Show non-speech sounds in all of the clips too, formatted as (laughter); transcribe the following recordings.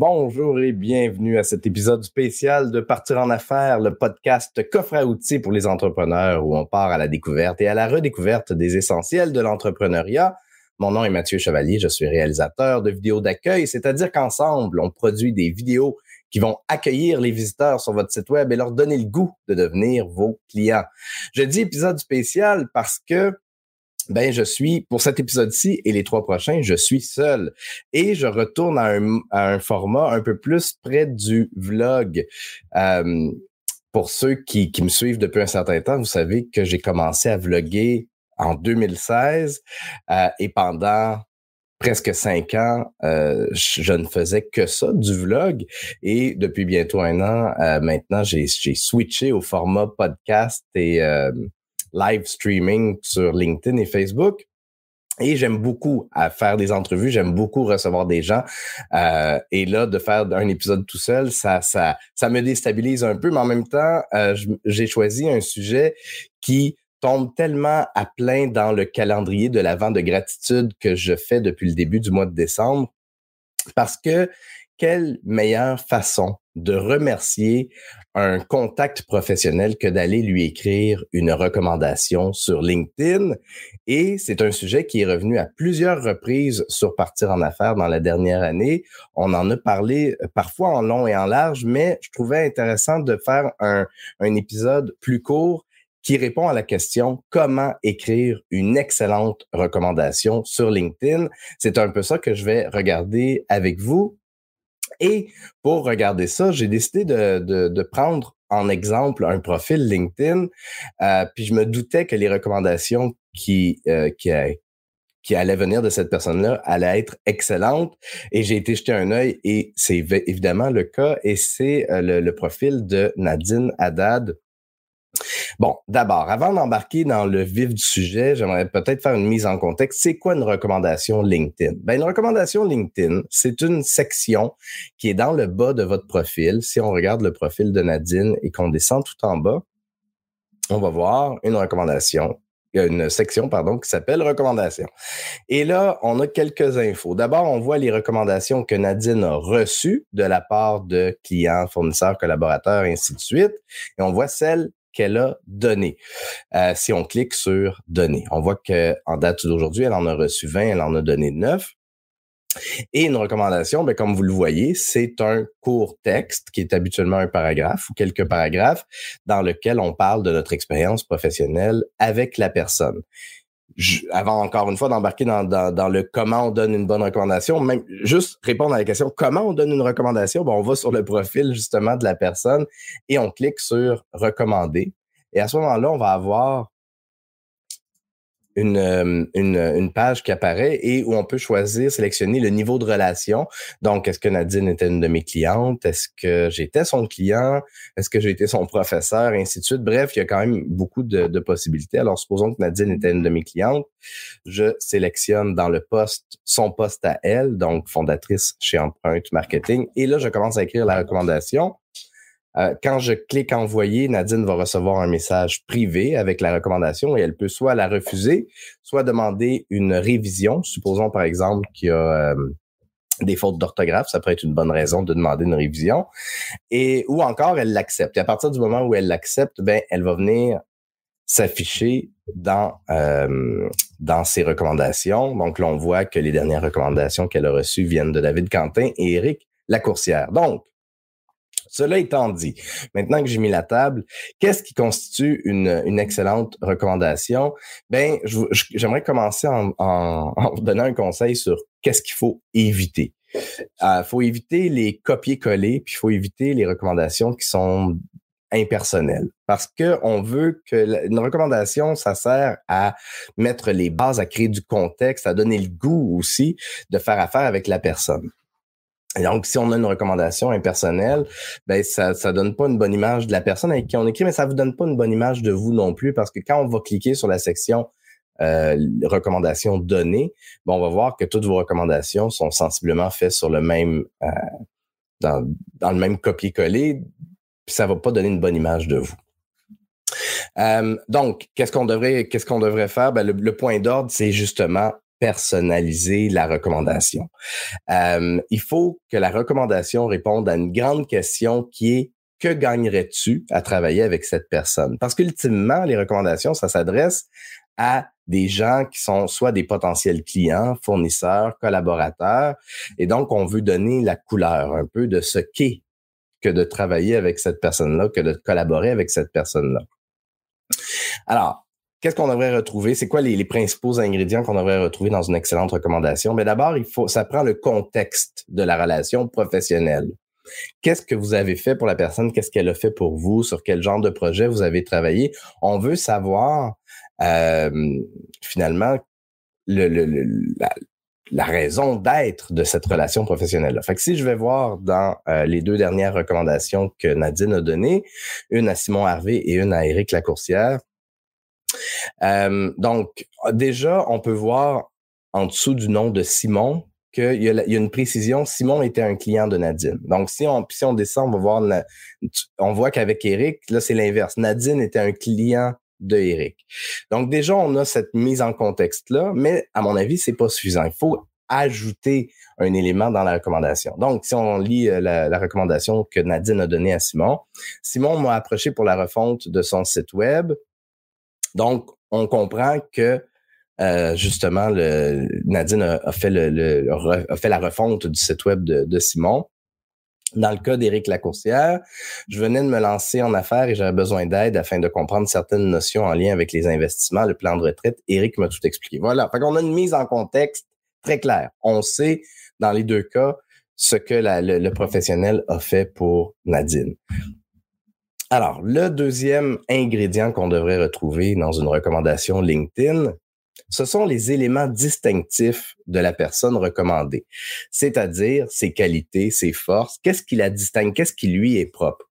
bonjour et bienvenue à cet épisode spécial de Partir en affaires, le podcast coffre à outils pour les entrepreneurs où on part à la découverte et à la redécouverte des essentiels de l'entrepreneuriat. Mon nom est Mathieu Chevalier, je suis réalisateur de vidéos d'accueil, c'est-à-dire qu'ensemble, on produit des vidéos qui vont accueillir les visiteurs sur votre site web et leur donner le goût de devenir vos clients. Je dis épisode spécial parce que ben je suis pour cet épisode-ci et les trois prochains, je suis seul et je retourne à un, format un peu plus près du vlog. Euh, pour ceux qui, qui me suivent depuis un certain temps, vous savez que j'ai commencé à vlogger en 2016 euh, et pendant presque cinq ans, euh, je ne faisais que ça, du vlog. Et depuis bientôt un an, euh, maintenant, j'ai switché au format podcast et euh, live streaming sur LinkedIn et Facebook. Et j'aime beaucoup à faire des entrevues, j'aime beaucoup recevoir des gens. et là, de faire un épisode tout seul, ça, ça, ça me déstabilise un peu, mais en même temps, j'ai choisi un sujet qui tombe tellement à plein dans le calendrier de l'avant de gratitude que je fais depuis le début du mois de décembre. Parce que quelle meilleure façon de remercier un contact professionnel que d'aller lui écrire une recommandation sur LinkedIn. Et c'est un sujet qui est revenu à plusieurs reprises sur Partir en affaires dans la dernière année. On en a parlé euh, parfois en long et en large, mais je trouvais intéressant de faire un, un épisode plus court qui répond à la question comment écrire une excellente recommandation sur LinkedIn. C'est un peu ça que je vais regarder avec vous. Et pour regarder ça, j'ai décidé de, prendre en exemple un profil LinkedIn. Euh, puis je me doutais que les recommandations qui, euh, qui, venir de cette personne-là allaient être excellentes. Et j'ai été jeter un œil et c'est évidemment le cas. Et c'est euh, le, le, profil de Nadine Haddad Bon, d'abord, avant d'embarquer dans le vif du sujet, j'aimerais peut-être faire une mise en contexte. C'est quoi une recommandation LinkedIn? Ben, une recommandation LinkedIn, c'est une section qui est dans le bas de votre profil. Si on regarde le profil de Nadine et qu'on descend tout en bas, on va voir une recommandation une section pardon qui s'appelle recommandations. Et là, on a quelques infos. D'abord, on voit les recommandations que Nadine a reçues de la part de clients, fournisseurs, collaborateurs, ainsi de suite. Et on voit celles qu'elle a donné. Euh, si on clique sur donner, on voit qu'en date d'aujourd'hui, elle en a reçu 20, elle en a donné 9. Et une recommandation, ben, comme vous le voyez, c'est un court texte qui est habituellement un paragraphe ou quelques paragraphes dans lequel on parle de notre expérience professionnelle avec la personne avant encore une fois d'embarquer dans, dans, le comment on donne une bonne recommandation, même juste répondre à la question comment on donne une recommandation, bon, on va sur le profil justement de la personne et on clique sur recommander. Et à ce moment-là, on va avoir une, euh, une, une, page qui apparaît et où on peut choisir, sélectionner le niveau de relation. Donc, est-ce que Nadine était une de mes clientes? Est-ce que j'étais son client? Est-ce que j'ai été son professeur? Et ainsi de suite. Bref, il y a quand même beaucoup de, possibilités. Alors, supposons que Nadine était une de mes clientes. Je sélectionne dans le poste son poste à elle, donc fondatrice chez Empreinte Marketing. Et là, je commence à écrire la recommandation. Euh, quand je clique envoyer, Nadine va recevoir un message privé avec la recommandation et elle peut soit la refuser, soit demander une révision. Supposons par exemple qu'il y a euh, des fautes d'orthographe, ça peut être une bonne raison de demander une révision. Et ou encore elle l'accepte. Et à partir du moment où elle l'accepte, ben elle va venir s'afficher dans euh, dans ses recommandations. Donc là, on voit que les dernières recommandations qu'elle a reçues viennent de David Quentin et Eric Lacourcière. Donc, cela étant dit, maintenant que j'ai mis la table, qu'est-ce qui constitue une, excellente recommandation? Ben, j'aimerais commencer en, en, (laughs) donnant un conseil sur qu'est-ce qu'il faut éviter. Il euh, faut éviter les copier-coller, puis il faut éviter les recommandations qui sont impersonnelles. Parce que on veut que une recommandation, ça sert à mettre les bases, à créer du contexte, à donner le goût aussi de faire affaire avec la personne. Donc, si on a une recommandation impersonnelle, ben ça ça donne pas une bonne image de la personne avec qui on écrit, mais ça vous donne pas une bonne image de vous non plus, parce que quand on va cliquer sur la section euh, recommandations données, ben on va voir que toutes vos recommandations sont sensiblement faites sur le même euh, dans, le même copier-coller, ça va pas donner une bonne image de vous. Euh, donc, qu'est-ce qu'on devrait, qu'est-ce qu'on devrait faire? Ben, le point d'ordre, c'est justement personnaliser la recommandation. Euh, il faut que la recommandation réponde à une grande question qui est que gagnerais-tu à travailler avec cette personne? Parce qu'ultimement, les recommandations, ça s'adresse à des gens qui sont soit des potentiels clients, fournisseurs, collaborateurs. Et donc, on veut donner la couleur un peu de ce qu'est que de travailler avec cette personne-là, que de collaborer avec cette personne-là. Alors, qu'est-ce qu'on devrait retrouver? C'est quoi les, principaux ingrédients qu'on devrait retrouver dans une excellente recommandation? Mais d'abord, il faut, ça prend le contexte de la relation professionnelle. Qu'est-ce que vous avez fait pour la personne? Qu'est-ce qu'elle a fait pour vous? Sur quel genre de projet vous avez travaillé? On veut savoir euh, finalement le, la, raison d'être de cette relation professionnelle-là. Fait que si je vais voir dans euh, les deux dernières recommandations que Nadine a données, une à Simon Harvey et une à Éric Lacourcière, euh, donc déjà, on peut voir en dessous du nom de Simon qu'il y, a, une précision. Simon était un client de Nadine. Donc, si on, si descend, on va voir, voit qu'avec Eric, là, c'est l'inverse. Nadine était un client de Eric. Donc, déjà, on a cette mise en contexte-là, mais à mon avis, c'est pas suffisant. Il faut ajouter un élément dans la recommandation. Donc, si on lit euh, la recommandation que Nadine a donnée à Simon, Simon m'a approché pour la refonte de son site web. Donc, on comprend que euh, justement, Nadine a, fait le, fait la refonte du site web de, Simon. Dans le cas d'Éric Lacourcière, je venais de me lancer en affaires et j'avais besoin d'aide afin de comprendre certaines notions en lien avec les investissements, le plan de retraite. Éric m'a tout expliqué. Voilà. Fait qu'on a une mise en contexte très claire. On sait, dans les deux cas, ce que le, professionnel a fait pour Nadine. Alors, le deuxième ingrédient qu'on devrait retrouver dans une recommandation LinkedIn, ce sont les éléments distinctifs de la personne recommandée, c'est-à-dire ses qualités, ses forces, qu'est-ce qui la distingue, qu'est-ce qui lui est propre?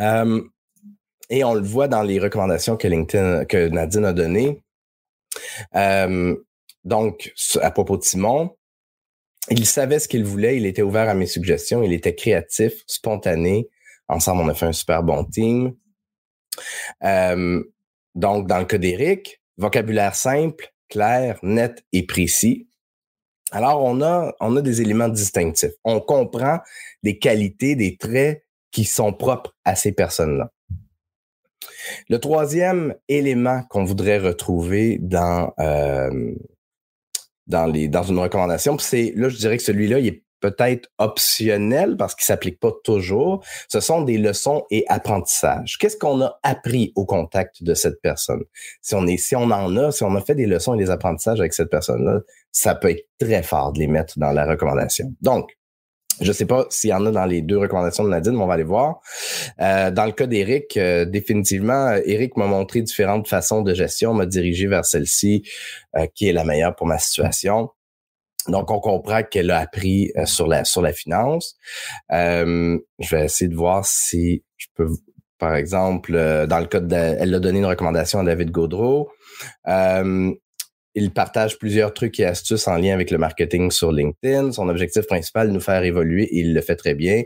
Euh, et on le voit dans les recommandations que LinkedIn, que Nadine a données. Euh, donc, à propos de Simon, il savait ce qu'il voulait, il était ouvert à mes suggestions, il était créatif, spontané. Ensemble, on a fait un super bon team. Euh, donc, dans le cas d'Éric, vocabulaire simple, clair, net et précis. Alors, on a, on a des éléments distinctifs. On comprend des qualités, des traits qui sont propres à ces personnes-là. Le troisième élément qu'on voudrait retrouver dans, euh, dans, les, dans une recommandation, c'est là, je dirais que celui-là, il est peut-être optionnel parce qu'il s'applique pas toujours. Ce sont des leçons et apprentissages. Qu'est-ce qu'on a appris au contact de cette personne? Si on est, si on en a, si on a fait des leçons et des apprentissages avec cette personne-là, ça peut être très fort de les mettre dans la recommandation. Donc, je sais pas s'il y en a dans les deux recommandations de Nadine, mais on va aller voir. Euh, dans le cas d'Éric, euh, définitivement, Eric m'a montré différentes façons de gestion, m'a dirigé vers celle-ci euh, qui est la meilleure pour ma situation. Donc, on comprend qu'elle a appris euh, sur la sur la finance. Euh, je vais essayer de voir si je peux, par exemple, euh, dans le cas de, elle a donné une recommandation à David Gaudreau. Il partage plusieurs trucs et astuces en lien avec le marketing sur LinkedIn. Son objectif principal, nous faire évoluer, il le fait très bien.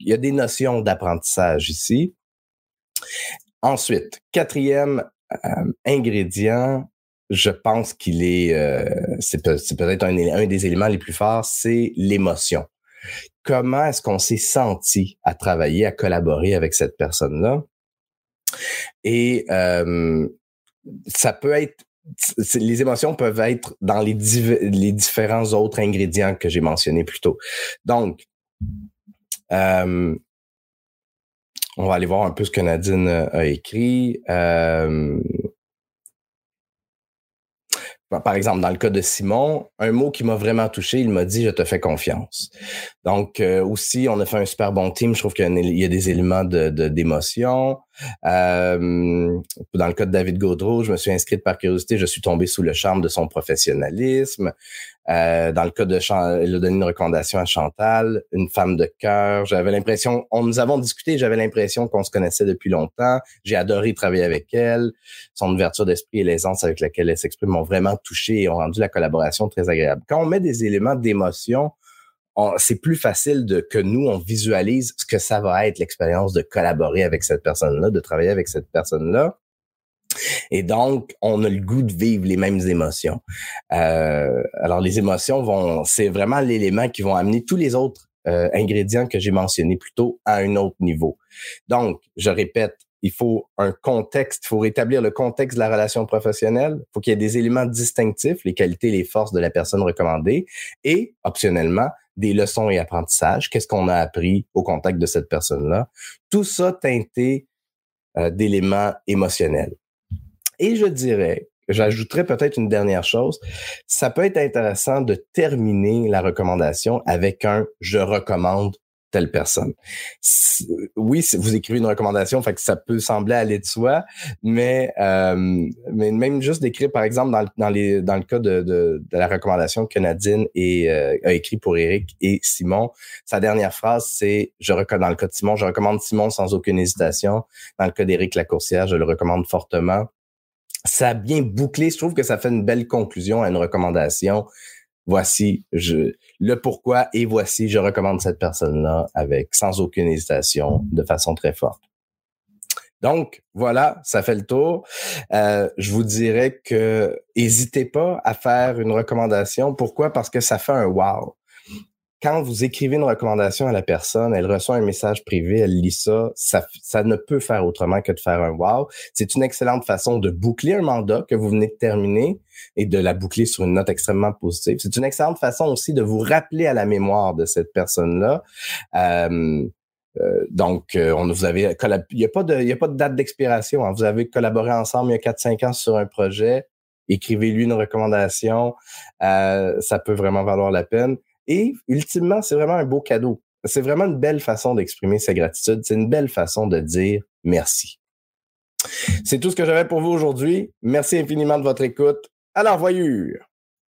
Il y a des notions d'apprentissage ici. Ensuite, quatrième ingrédient, je pense qu'il est, euh, c'est peut-être un, un, des éléments les plus forts, c'est l'émotion. Comment est-ce qu'on s'est senti à travailler, à collaborer avec cette personne-là? Et euh, ça peut être, les émotions peuvent être dans les, différents autres ingrédients que j'ai mentionnés plus tôt. Donc, euh, on va aller voir un peu ce que Nadine a écrit. Euh, par exemple, dans le cas de Simon, un mot qui m'a vraiment touché, il m'a dit je te fais confiance. Donc euh, aussi, on a fait un super bon team. Je trouve qu'il y a des éléments de d'émotion. Euh, dans le cas de David Gaudreau, je me suis inscrite par curiosité. Je suis tombé sous le charme de son professionnalisme. Euh, dans le cas de Chantal, elle a donné une recommandation à Chantal, une femme de cœur. J'avais l'impression, on nous avons discuté, j'avais l'impression qu'on se connaissait depuis longtemps. J'ai adoré travailler avec elle. Son ouverture d'esprit et l'aisance avec laquelle elle s'exprime m'ont vraiment touché et ont rendu la collaboration très agréable. Quand on met des éléments d'émotion, c'est plus facile de que nous on visualise ce que ça va être l'expérience de collaborer avec cette personne-là, de travailler avec cette personne-là. Et donc, on a le goût de vivre les mêmes émotions. Euh, alors, les émotions vont, c'est vraiment l'élément qui vont amener tous les autres euh, ingrédients que j'ai mentionnés plus tôt à un autre niveau. Donc, je répète, il faut un contexte, il faut rétablir le contexte de la relation professionnelle, il faut qu'il y ait des éléments distinctifs, les qualités, les forces de la personne recommandée, et optionnellement, des leçons et apprentissages, qu'est-ce qu'on a appris au contact de cette personne-là? Tout ça teinté euh, d'éléments émotionnels. Et je dirais, j'ajouterais peut-être une dernière chose, ça peut être intéressant de terminer la recommandation avec un je recommande telle personne. Oui, vous écrivez une recommandation, fait que ça peut sembler aller de soi, mais euh, mais même juste d'écrire, par exemple, dans, dans, les, dans le cas de, de, la recommandation que Nadine euh, a écrit pour Eric et Simon, sa dernière phrase, c'est je recommande dans le cas de Simon, je recommande Simon sans aucune hésitation. Dans le cas d'Éric Lacourcière, je le recommande fortement ça a bien bouclé. Je trouve que ça fait une belle conclusion à une recommandation. Voici le pourquoi et voici, je recommande cette personne-là avec sans aucune hésitation, de façon très forte. Donc voilà, ça fait le tour. Euh, je vous dirais que n'hésitez pas à faire une recommandation. Pourquoi? Parce que ça fait un wow quand vous écrivez une recommandation à la personne, elle reçoit un message privé, elle lit ça, ça, ça ne peut faire autrement que de faire un wow. C'est une excellente façon de boucler un mandat que vous venez de terminer et de la boucler sur une note extrêmement positive. C'est une excellente façon aussi de vous rappeler à la mémoire de cette personne-là. Euh, euh, donc, euh, on vous avez il n'y a pas de il a pas de date d'expiration. Hein. Vous avez collaboré ensemble il y a 4-5 ans sur un projet. Écrivez-lui une recommandation. ça peut vraiment valoir la peine. Et ultimement, c'est vraiment un beau cadeau. C'est vraiment une belle façon d'exprimer sa gratitude. C'est une belle façon de dire merci. C'est tout ce que j'avais pour vous aujourd'hui. Merci infiniment de votre écoute. À la revoyure!